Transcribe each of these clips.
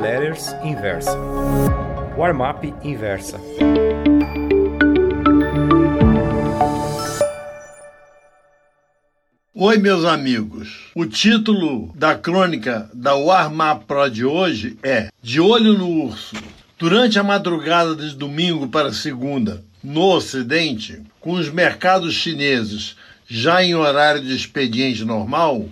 Newsletters Inversa. Warmap Inversa. Oi, meus amigos. O título da crônica da Warmap Pro de hoje é De Olho no Urso. Durante a madrugada de domingo para segunda, no Ocidente, com os mercados chineses já em horário de expediente normal,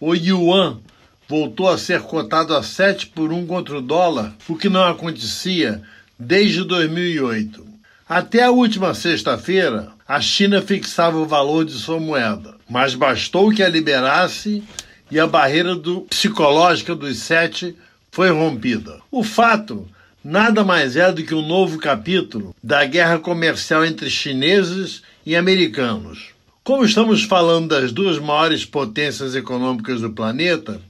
o yuan voltou a ser cotado a 7 por 1 contra o dólar, o que não acontecia desde 2008. Até a última sexta-feira, a China fixava o valor de sua moeda, mas bastou que a liberasse e a barreira do, psicológica dos sete foi rompida. O fato nada mais é do que um novo capítulo da guerra comercial entre chineses e americanos. Como estamos falando das duas maiores potências econômicas do planeta,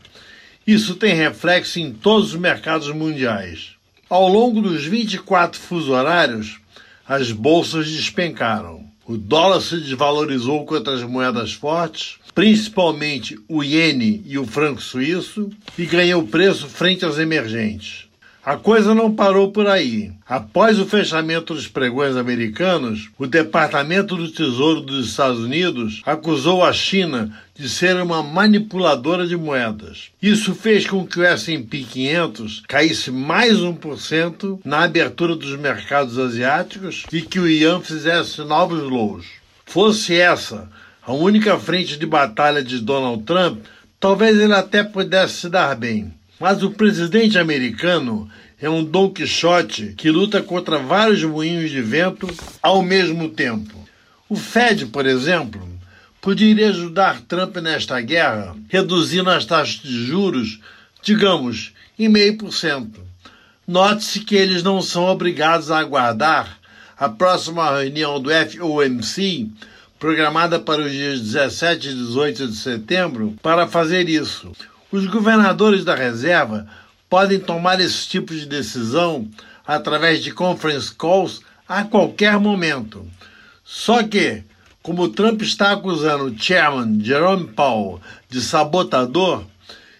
isso tem reflexo em todos os mercados mundiais. Ao longo dos 24 fuso horários, as bolsas despencaram. O dólar se desvalorizou contra as moedas fortes, principalmente o iene e o franco suíço, e ganhou preço frente aos emergentes. A coisa não parou por aí. Após o fechamento dos pregões americanos, o Departamento do Tesouro dos Estados Unidos acusou a China de ser uma manipuladora de moedas. Isso fez com que o S&P 500 caísse mais 1% na abertura dos mercados asiáticos e que o yuan fizesse novos lows. Fosse essa a única frente de batalha de Donald Trump, talvez ele até pudesse se dar bem. Mas o presidente americano é um Don Quixote que luta contra vários moinhos de vento ao mesmo tempo. O Fed, por exemplo, poderia ajudar Trump nesta guerra, reduzindo as taxas de juros, digamos, em meio por cento. Note-se que eles não são obrigados a aguardar a próxima reunião do FOMC, programada para os dias 17 e 18 de setembro, para fazer isso. Os governadores da reserva podem tomar esse tipo de decisão através de conference calls a qualquer momento. Só que, como Trump está acusando o chairman Jerome Powell de sabotador,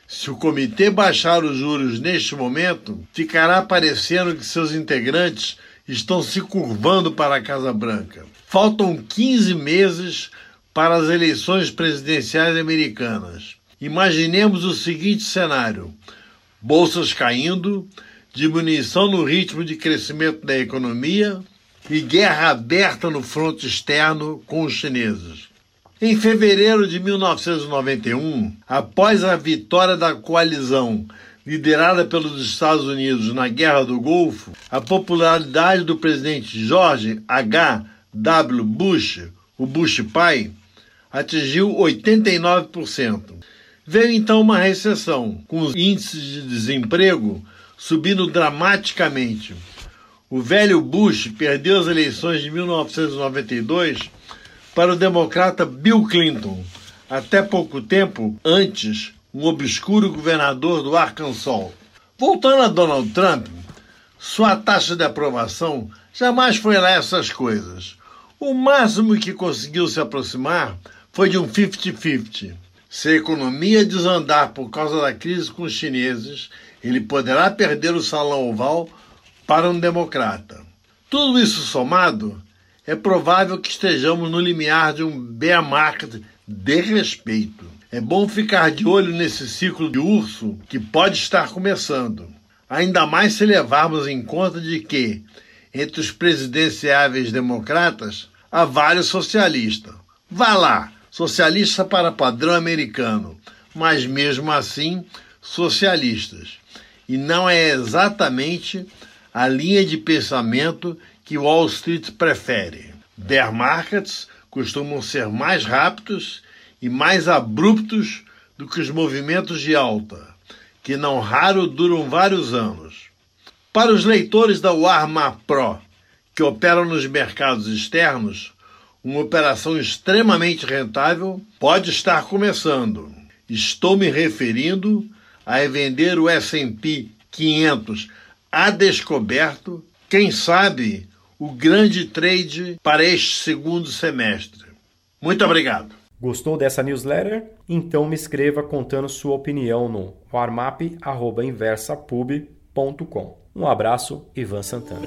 se o comitê baixar os juros neste momento, ficará parecendo que seus integrantes estão se curvando para a Casa Branca. Faltam 15 meses para as eleições presidenciais americanas. Imaginemos o seguinte cenário: bolsas caindo, diminuição no ritmo de crescimento da economia e guerra aberta no fronte externo com os chineses. Em fevereiro de 1991, após a vitória da coalizão liderada pelos Estados Unidos na Guerra do Golfo, a popularidade do presidente George H. W. Bush, o Bush pai, atingiu 89%. Veio então uma recessão, com os índices de desemprego subindo dramaticamente. O velho Bush perdeu as eleições de 1992 para o democrata Bill Clinton, até pouco tempo antes, um obscuro governador do Arkansas. Voltando a Donald Trump, sua taxa de aprovação jamais foi lá essas coisas. O máximo que conseguiu se aproximar foi de um 50-50. Se a economia desandar por causa da crise com os chineses, ele poderá perder o salão oval para um democrata. Tudo isso somado, é provável que estejamos no limiar de um bear market de respeito. É bom ficar de olho nesse ciclo de urso que pode estar começando. Ainda mais se levarmos em conta de que, entre os presidenciáveis democratas, há vários socialistas. Vá lá! Socialista para padrão americano, mas mesmo assim socialistas. E não é exatamente a linha de pensamento que Wall Street prefere. Bear markets costumam ser mais rápidos e mais abruptos do que os movimentos de alta, que não raro duram vários anos. Para os leitores da Warma Pro, que operam nos mercados externos, uma operação extremamente rentável pode estar começando. Estou me referindo a vender o S&P 500 a descoberto, quem sabe o grande trade para este segundo semestre. Muito obrigado. Gostou dessa newsletter? Então me escreva contando sua opinião no warmap@inversapub.com Um abraço, Ivan Santana.